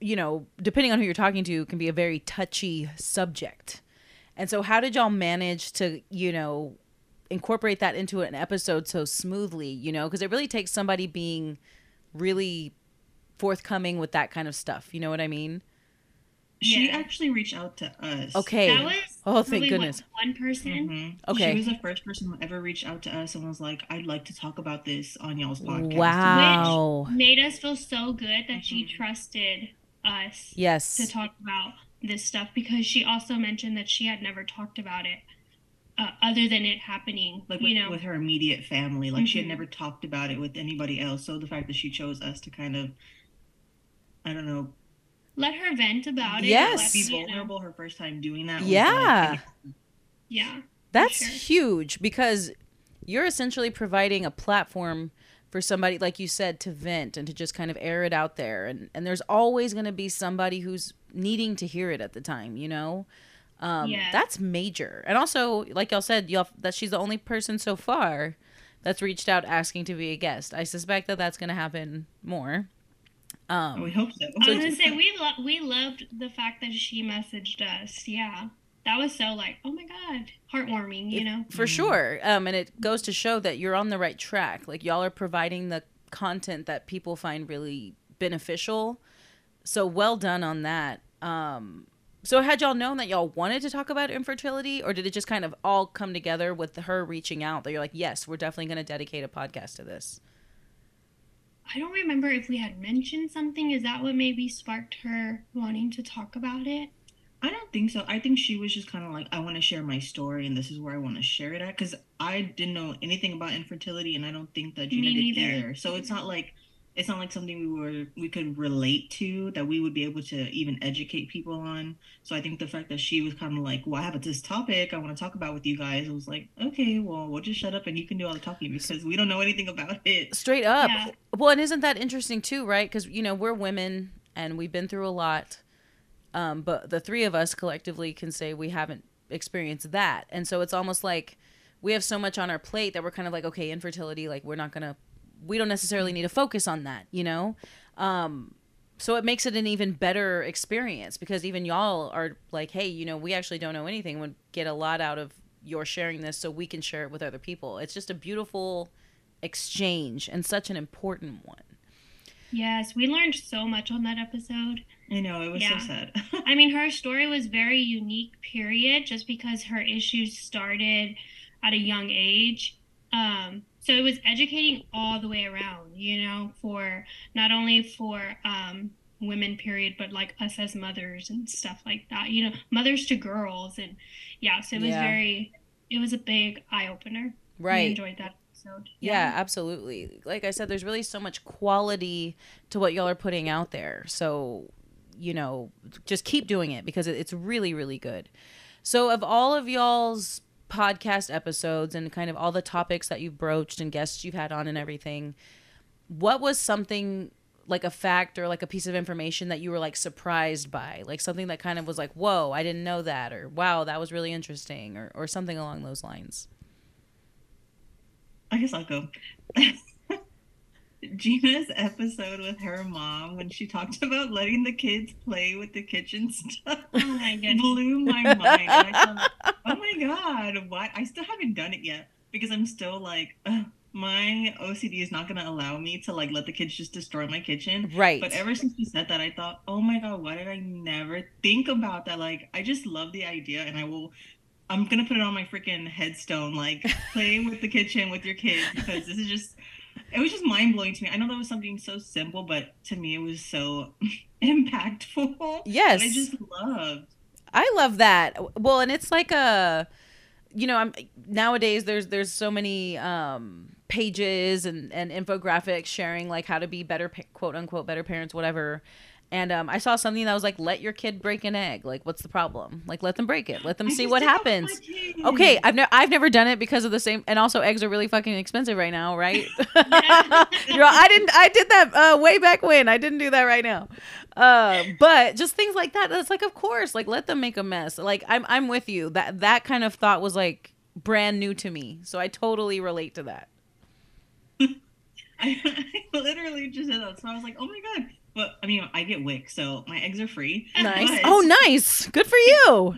you know depending on who you're talking to can be a very touchy subject and so how did y'all manage to you know incorporate that into an episode so smoothly you know because it really takes somebody being really forthcoming with that kind of stuff you know what i mean she yeah. actually reached out to us. Okay. That was oh, thank goodness. One person. Mm-hmm. Okay. She was the first person who ever reached out to us and was like, "I'd like to talk about this on y'all's podcast." Wow. Which made us feel so good that mm-hmm. she trusted us. Yes. To talk about this stuff because she also mentioned that she had never talked about it uh, other than it happening like you know with her immediate family like mm-hmm. she had mm-hmm. never talked about it with anybody else so the fact that she chose us to kind of i don't know let her vent about it yes be vulnerable know. her first time doing that yeah like, yeah that's sure. huge because you're essentially providing a platform for somebody like you said to vent and to just kind of air it out there and and there's always going to be somebody who's needing to hear it at the time you know um, yeah. That's major. And also, like y'all said, y'all that she's the only person so far that's reached out asking to be a guest. I suspect that that's going to happen more. Um, we hope so. I was gonna say we lo- we loved the fact that she messaged us. Yeah, that was so like, oh my god, heartwarming. You know, for mm-hmm. sure. Um, and it goes to show that you're on the right track. Like y'all are providing the content that people find really beneficial. So well done on that. Um, so had y'all known that y'all wanted to talk about infertility, or did it just kind of all come together with her reaching out that you're like, yes, we're definitely going to dedicate a podcast to this? I don't remember if we had mentioned something. Is that what maybe sparked her wanting to talk about it? I don't think so. I think she was just kind of like, I want to share my story, and this is where I want to share it at. Because I didn't know anything about infertility, and I don't think that Gina did either. So it's not like it's not like something we were we could relate to that we would be able to even educate people on. So i think the fact that she was kind of like well i have this topic i want to talk about with you guys it was like okay well we'll just shut up and you can do all the talking because we don't know anything about it. Straight up. Yeah. well and isn't that interesting too right? Because you know we're women and we've been through a lot um, but the three of us collectively can say we haven't experienced that. And so it's almost like we have so much on our plate that we're kind of like okay infertility like we're not gonna we don't necessarily need to focus on that, you know? Um, so it makes it an even better experience because even y'all are like, hey, you know, we actually don't know anything. Would get a lot out of your sharing this so we can share it with other people. It's just a beautiful exchange and such an important one. Yes, we learned so much on that episode. I know, it was yeah. so sad. I mean, her story was very unique, period, just because her issues started at a young age. Um, so it was educating all the way around you know for not only for um, women period but like us as mothers and stuff like that you know mothers to girls. And yeah so it was yeah. very it was a big eye-opener. Right. we enjoyed that episode. Yeah. yeah. absolutely. Like i said there's really so much quality to what y'all are putting out there. So you know just keep doing it because it's really really good. So of all of y'all's podcast episodes and kind of all the topics that you've broached and guests you've had on and everything, what was something like a fact or like a piece of information that you were like surprised by? Like something that kind of was like, whoa, I didn't know that, or wow, that was really interesting, or, or something along those lines? I guess I'll go. Gina's episode with her mom when she talked about letting the kids play with the kitchen stuff. Oh my god, blew my mind. Thought, oh my god, why? I still haven't done it yet because I'm still like. my OCD is not going to allow me to like let the kids just destroy my kitchen. Right. But ever since you said that, I thought, oh my God, why did I never think about that? Like, I just love the idea and I will, I'm going to put it on my freaking headstone, like playing with the kitchen with your kids because this is just, it was just mind blowing to me. I know that was something so simple, but to me it was so impactful. Yes, I just loved. I love that. Well, and it's like a, you know, I'm nowadays there's there's so many um pages and and infographics sharing like how to be better quote unquote better parents whatever and um, I saw something that was like, "Let your kid break an egg. Like, what's the problem? Like, let them break it. Let them I see what happens." Okay, I've never I've never done it because of the same. And also, eggs are really fucking expensive right now, right? I didn't. I did that uh, way back when. I didn't do that right now. Uh, but just things like that. That's like, of course, like let them make a mess. Like, I'm I'm with you. That that kind of thought was like brand new to me, so I totally relate to that. I, I literally just said that, so I was like, "Oh my god." But I mean, I get WIC, so my eggs are free. Nice. But, oh, nice. Good for you.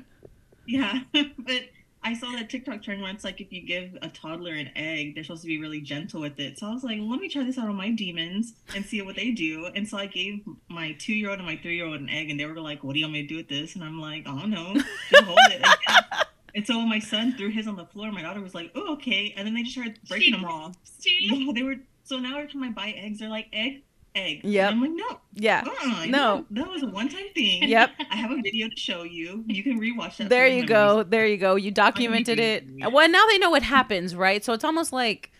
Yeah, but I saw that TikTok trend where it's like if you give a toddler an egg, they're supposed to be really gentle with it. So I was like, let me try this out on my demons and see what they do. And so I gave my two year old and my three year old an egg, and they were like, "What do you want me to do with this?" And I'm like, "I don't know, just hold it." And, and so when my son threw his on the floor, my daughter was like, "Oh, okay," and then they just started breaking them all. Yeah, they were. So now every time I buy eggs, they're like, "Egg egg. Yeah. I'm like, no. Yeah. Uh-uh, no. That was a one time thing. Yep. I have a video to show you. You can rewatch that. There you go. There you go. You documented it. Well, now they know what happens, right? So it's almost like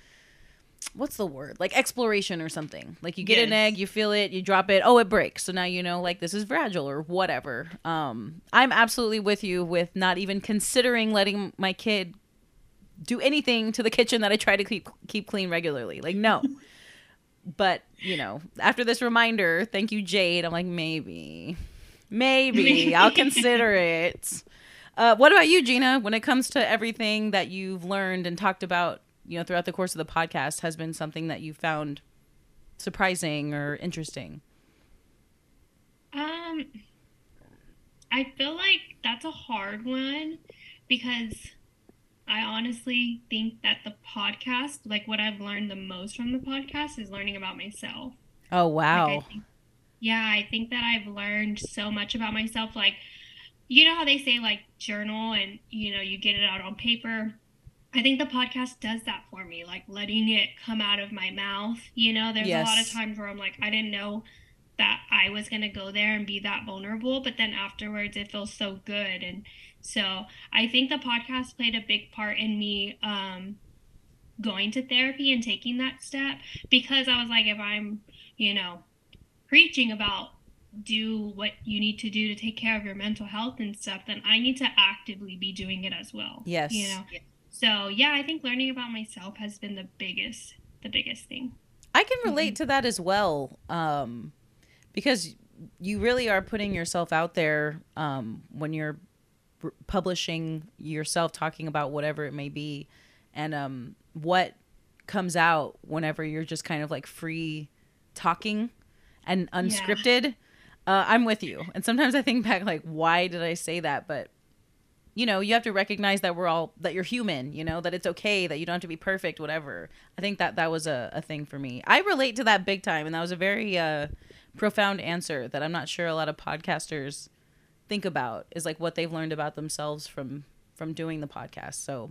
what's the word like exploration or something like you get yes. an egg you feel it you drop it oh it breaks so now you know like this is fragile or whatever um i'm absolutely with you with not even considering letting my kid do anything to the kitchen that i try to keep keep clean regularly like no but you know after this reminder thank you jade. I'm like maybe maybe i'll consider it. Uh, what about you gina? When it comes to everything that you've learned and talked about you know throughout the course of the podcast has been something that you found surprising or interesting? Um I feel like that's a hard one because I honestly think that the podcast, like what I've learned the most from the podcast is learning about myself. Oh wow. Like I think, yeah, I think that I've learned so much about myself like you know how they say like journal and you know you get it out on paper I think the podcast does that for me, like letting it come out of my mouth. You know, there's yes. a lot of times where I'm like, I didn't know that I was going to go there and be that vulnerable, but then afterwards it feels so good. And so I think the podcast played a big part in me um, going to therapy and taking that step because I was like, if I'm, you know, preaching about do what you need to do to take care of your mental health and stuff, then I need to actively be doing it as well. Yes. You know, so yeah, I think learning about myself has been the biggest the biggest thing. I can relate mm-hmm. to that as well, um, because you really are putting yourself out there um, when you're publishing yourself, talking about whatever it may be, and um, what comes out whenever you're just kind of like free talking and unscripted. Yeah. Uh, I'm with you, and sometimes I think back like, why did I say that? But you know, you have to recognize that we're all that you're human, you know, that it's okay, that you don't have to be perfect, whatever. I think that that was a, a thing for me. I relate to that big time, and that was a very uh, profound answer that I'm not sure a lot of podcasters think about is like what they've learned about themselves from from doing the podcast. So,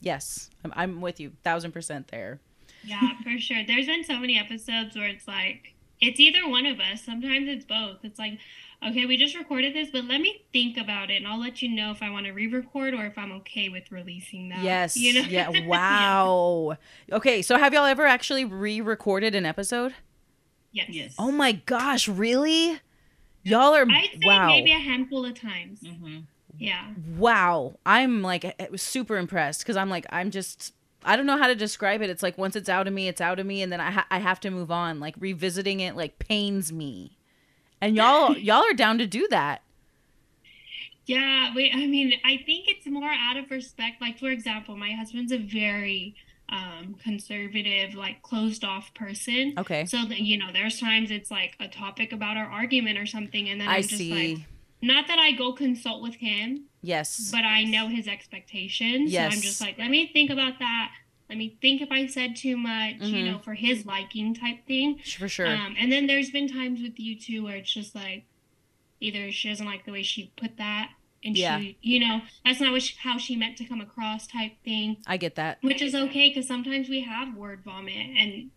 yes, I'm, I'm with you, thousand percent there. Yeah, for sure. There's been so many episodes where it's like it's either one of us. Sometimes it's both. It's like okay, we just recorded this, but let me think about it and I'll let you know if I want to re record or if I'm okay with releasing that. Yes. You know? Yeah. Wow. yeah. Okay. So have y'all ever actually re recorded an episode? Yes. yes. Oh my gosh. Really? Y'all are. I'd say wow. maybe a handful of times. Mm-hmm. Yeah. Wow. I'm like, it was super impressed because I'm like, I'm just. I don't know how to describe it. It's like once it's out of me, it's out of me, and then I ha- I have to move on. Like revisiting it like pains me and y'all y'all are down to do that yeah wait i mean i think it's more out of respect like for example my husband's a very um conservative like closed off person okay so that you know there's times it's like a topic about our argument or something and then i'm I just see. like not that i go consult with him yes but i know his expectations yes so i'm just like let me think about that let me think if I said too much, mm-hmm. you know, for his liking type thing. For sure. Um, and then there's been times with you too where it's just like either she doesn't like the way she put that and yeah. she, you know, that's not she, how she meant to come across type thing. I get that. Which is okay because sometimes we have word vomit and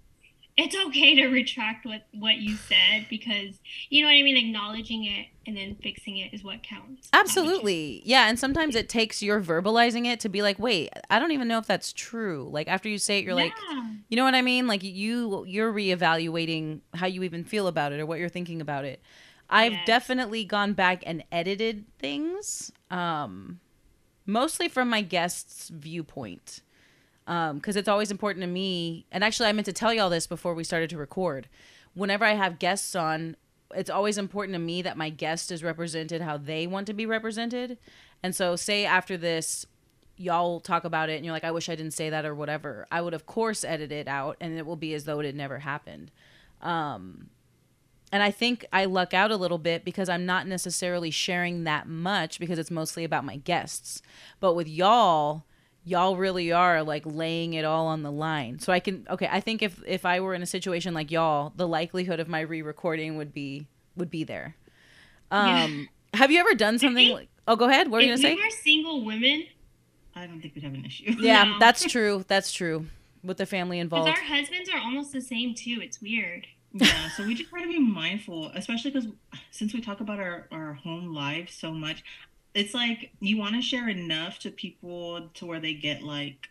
it's okay to retract what what you said because you know what I mean. Acknowledging it and then fixing it is what counts. Absolutely, yeah. And sometimes it takes your verbalizing it to be like, wait, I don't even know if that's true. Like after you say it, you're yeah. like, you know what I mean? Like you you're reevaluating how you even feel about it or what you're thinking about it. I've yes. definitely gone back and edited things, um, mostly from my guest's viewpoint because um, it's always important to me. And actually, I meant to tell y'all this before we started to record. Whenever I have guests on, it's always important to me that my guest is represented how they want to be represented. And so, say after this, y'all talk about it and you're like, I wish I didn't say that or whatever. I would, of course, edit it out and it will be as though it had never happened. Um, and I think I luck out a little bit because I'm not necessarily sharing that much because it's mostly about my guests. But with y'all, y'all really are like laying it all on the line. So I can okay, I think if if I were in a situation like y'all, the likelihood of my re-recording would be would be there. Um yeah. have you ever done something like Oh, go ahead. What are you going to say? If we were single women, I don't think we'd have an issue. Yeah, no. that's true. That's true. With the family involved. Our husbands are almost the same too. It's weird. Yeah, so we just try to be mindful, especially because since we talk about our, our home lives so much, it's like you want to share enough to people to where they get like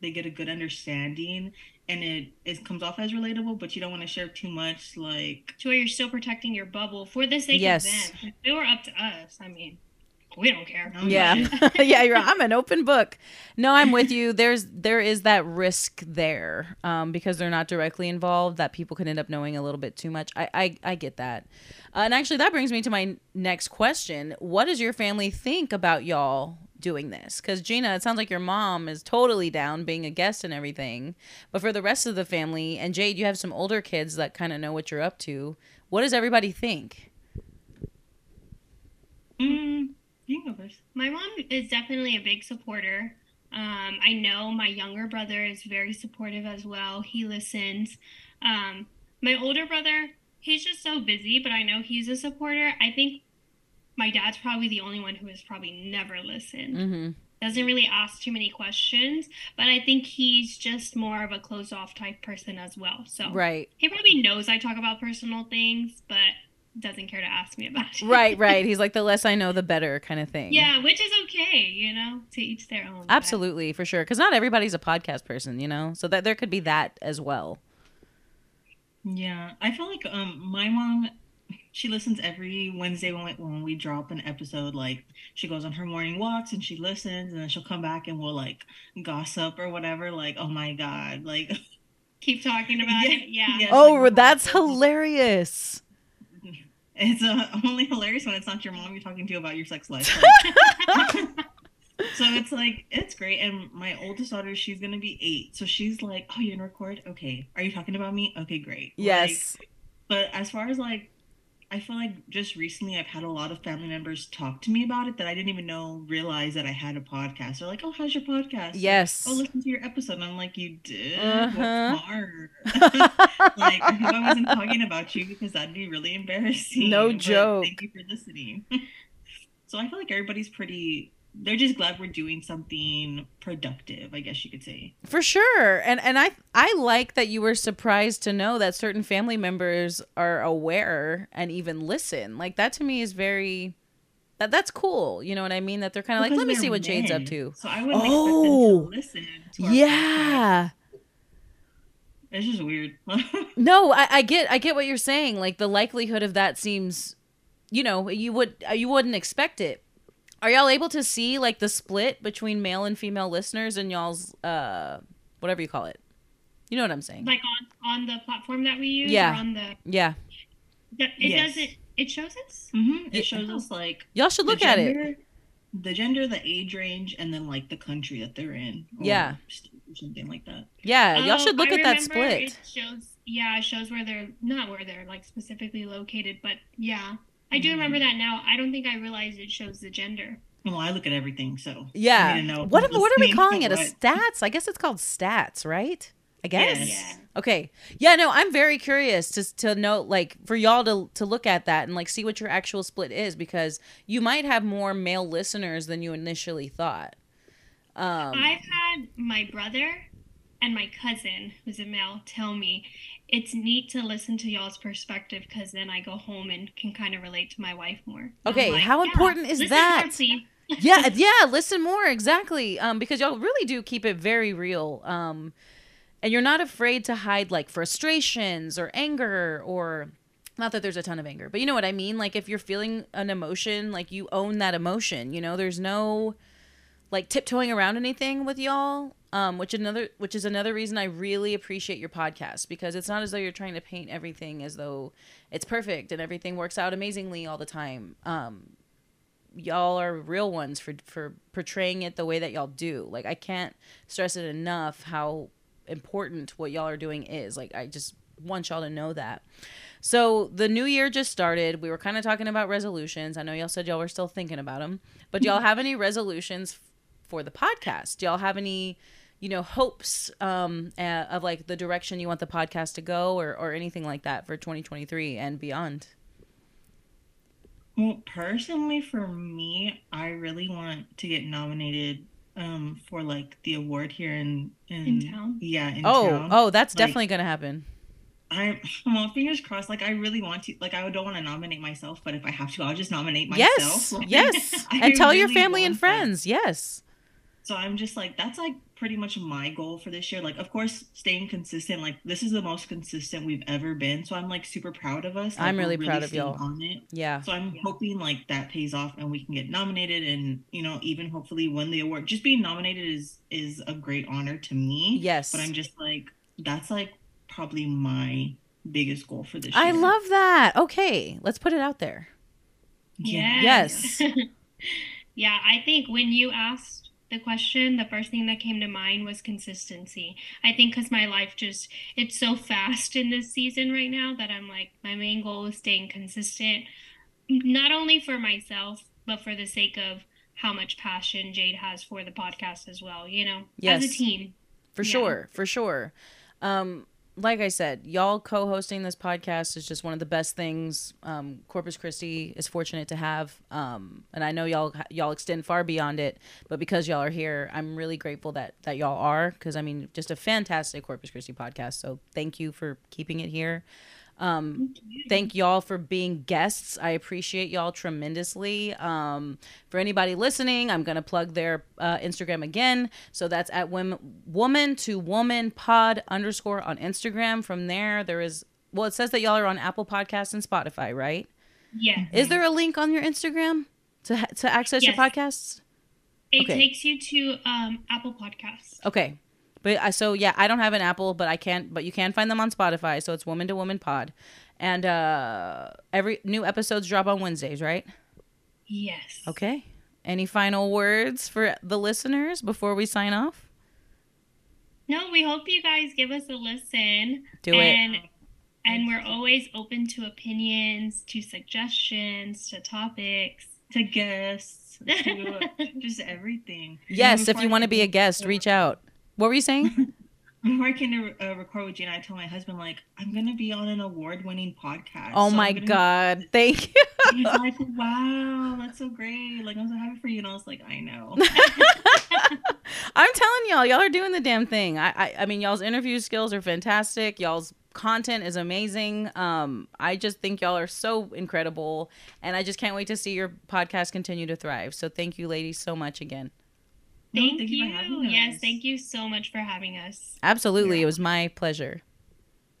they get a good understanding and it it comes off as relatable, but you don't want to share too much like to where you're still protecting your bubble for the sake yes. of them. If it were up to us, I mean, we don't care. Yeah, yeah, you're. I'm an open book. No, I'm with you. There's there is that risk there um, because they're not directly involved that people can end up knowing a little bit too much. I I, I get that, uh, and actually that brings me to my next question. What does your family think about y'all doing this? Because Gina, it sounds like your mom is totally down being a guest and everything, but for the rest of the family and Jade, you have some older kids that kind of know what you're up to. What does everybody think? Mm you go first. My mom is definitely a big supporter. Um, I know my younger brother is very supportive as well. He listens. Um, my older brother, he's just so busy, but I know he's a supporter. I think my dad's probably the only one who has probably never listened. Mm-hmm. Doesn't really ask too many questions, but I think he's just more of a closed off type person as well. So right, he probably knows I talk about personal things, but doesn't care to ask me about it. Right, right. He's like the less I know, the better kind of thing. Yeah, which is okay, you know, to each their own. Absolutely, for sure. Because not everybody's a podcast person, you know, so that there could be that as well. Yeah, I feel like um my mom, she listens every Wednesday when we, when we drop an episode. Like she goes on her morning walks and she listens, and then she'll come back and we'll like gossip or whatever. Like, oh my god, like. Keep talking about yeah, it. Yeah. Yes, oh, like, that's hilarious. It's uh, only hilarious when it's not your mom you're talking to about your sex life. so it's like it's great. And my oldest daughter, she's gonna be eight, so she's like, "Oh, you're gonna record? Okay. Are you talking about me? Okay, great." Yes. Like, but as far as like I feel like just recently I've had a lot of family members talk to me about it that I didn't even know realize that I had a podcast. They're like, "Oh, how's your podcast?" Yes. Like, oh, listen to your episode. And I'm like, "You did? Uh-huh. like, I hope I wasn't talking about you because that'd be really embarrassing." No joke. Thank you for listening. so I feel like everybody's pretty they're just glad we're doing something productive i guess you could say. For sure. And and i i like that you were surprised to know that certain family members are aware and even listen. Like that to me is very that that's cool. You know what i mean? That they're kind of like let me see what men. jade's up to. So i wouldn't oh, expect them to oh, listen to yeah. it's just weird. No I, I get i get what you're saying. Like the likelihood of that seems you know you would you wouldn't expect it are y'all able to see like the split between male and female listeners and y'all's uh whatever you call it? You know what I'm saying? Like on on the platform that we use. Yeah. on the yeah. it yes. does it. It shows us. Mm-hmm. It shows us like y'all should look gender, at it. The gender, the age range, and then like the country that they're in. yeah. something like that. Yeah, y'all should look I at that split. It shows. Yeah, it shows where they're not where they're like specifically located, but yeah. I do remember that now. I don't think I realized it shows the gender. Well, I look at everything, so yeah. What am, what are we calling it? A stats? I guess it's called stats, right? I guess. Yes. Yeah. Okay. Yeah. No, I'm very curious to to know, like, for y'all to to look at that and like see what your actual split is because you might have more male listeners than you initially thought. Um, I've had my brother and my cousin, who's a male, tell me it's neat to listen to y'all's perspective because then I go home and can kind of relate to my wife more. Okay, like, how yeah, important is that? yeah, yeah, listen more exactly. Um, because y'all really do keep it very real. Um, and you're not afraid to hide like frustrations or anger or not that there's a ton of anger, but you know what I mean. Like if you're feeling an emotion, like you own that emotion. You know, there's no like tiptoeing around anything with y'all um, which another which is another reason I really appreciate your podcast because it's not as though you're trying to paint everything as though it's perfect and everything works out amazingly all the time. Um, y'all are real ones for for portraying it the way that y'all do. Like I can't stress it enough how important what y'all are doing is. Like I just want y'all to know that. So the new year just started. We were kind of talking about resolutions. I know y'all said y'all were still thinking about them, but y'all have any resolutions for the podcast? Do y'all have any, you know, hopes um, uh, of like the direction you want the podcast to go or, or anything like that for 2023 and beyond? Well, personally, for me, I really want to get nominated um, for like the award here in in, in town. Yeah. In oh, town. oh, that's like, definitely gonna happen. I'm well, fingers crossed. Like I really want to. Like I don't want to nominate myself, but if I have to, I'll just nominate myself. Yes, like, yes, and tell really your family and friends. That. Yes. So I'm just like that's like pretty much my goal for this year. Like of course staying consistent. Like this is the most consistent we've ever been. So I'm like super proud of us. Like, I'm really, really proud of y'all on it. Yeah. So I'm yeah. hoping like that pays off and we can get nominated and you know even hopefully win the award. Just being nominated is is a great honor to me. Yes. But I'm just like that's like probably my biggest goal for this year. I love that. Okay, let's put it out there. Yes. Yes. yeah, I think when you asked the question, the first thing that came to mind was consistency. I think because my life just, it's so fast in this season right now that I'm like, my main goal is staying consistent, not only for myself, but for the sake of how much passion Jade has for the podcast as well, you know, yes. as a team. For yeah. sure, for sure. Um, like I said, y'all co-hosting this podcast is just one of the best things um, Corpus Christi is fortunate to have, um, and I know y'all y'all extend far beyond it. But because y'all are here, I'm really grateful that that y'all are. Because I mean, just a fantastic Corpus Christi podcast. So thank you for keeping it here. Um, thank y'all for being guests. I appreciate y'all tremendously. Um, for anybody listening, I'm gonna plug their uh, Instagram again. So that's at women, woman to woman pod underscore on Instagram. From there, there is well, it says that y'all are on Apple Podcasts and Spotify, right? Yeah. Is there a link on your Instagram to to access yes. your podcasts? It okay. takes you to um, Apple Podcasts. Okay, but uh, so yeah, I don't have an Apple, but I can. But you can find them on Spotify. So it's Woman to Woman Pod, and uh every new episodes drop on Wednesdays, right? Yes. Okay. Any final words for the listeners before we sign off? No, we hope you guys give us a listen. Do and, it. And we're always open to opinions, to suggestions, to topics, to guests, to just everything. Yes, if you want to be a guest, reach out. What were you saying? Before I came to uh, record with Gina, I told my husband like I'm gonna be on an award-winning podcast. Oh so my god! Be- Thank you. He's like, "Wow, that's so great! Like I'm so happy for you." And I was like, "I know." I'm telling y'all, y'all are doing the damn thing. I, I, I mean, y'all's interview skills are fantastic. Y'all's content is amazing. Um, I just think y'all are so incredible, and I just can't wait to see your podcast continue to thrive. So thank you, ladies, so much again. Thank, thank you. you yes, thank you so much for having us. Absolutely. Yeah. It was my pleasure.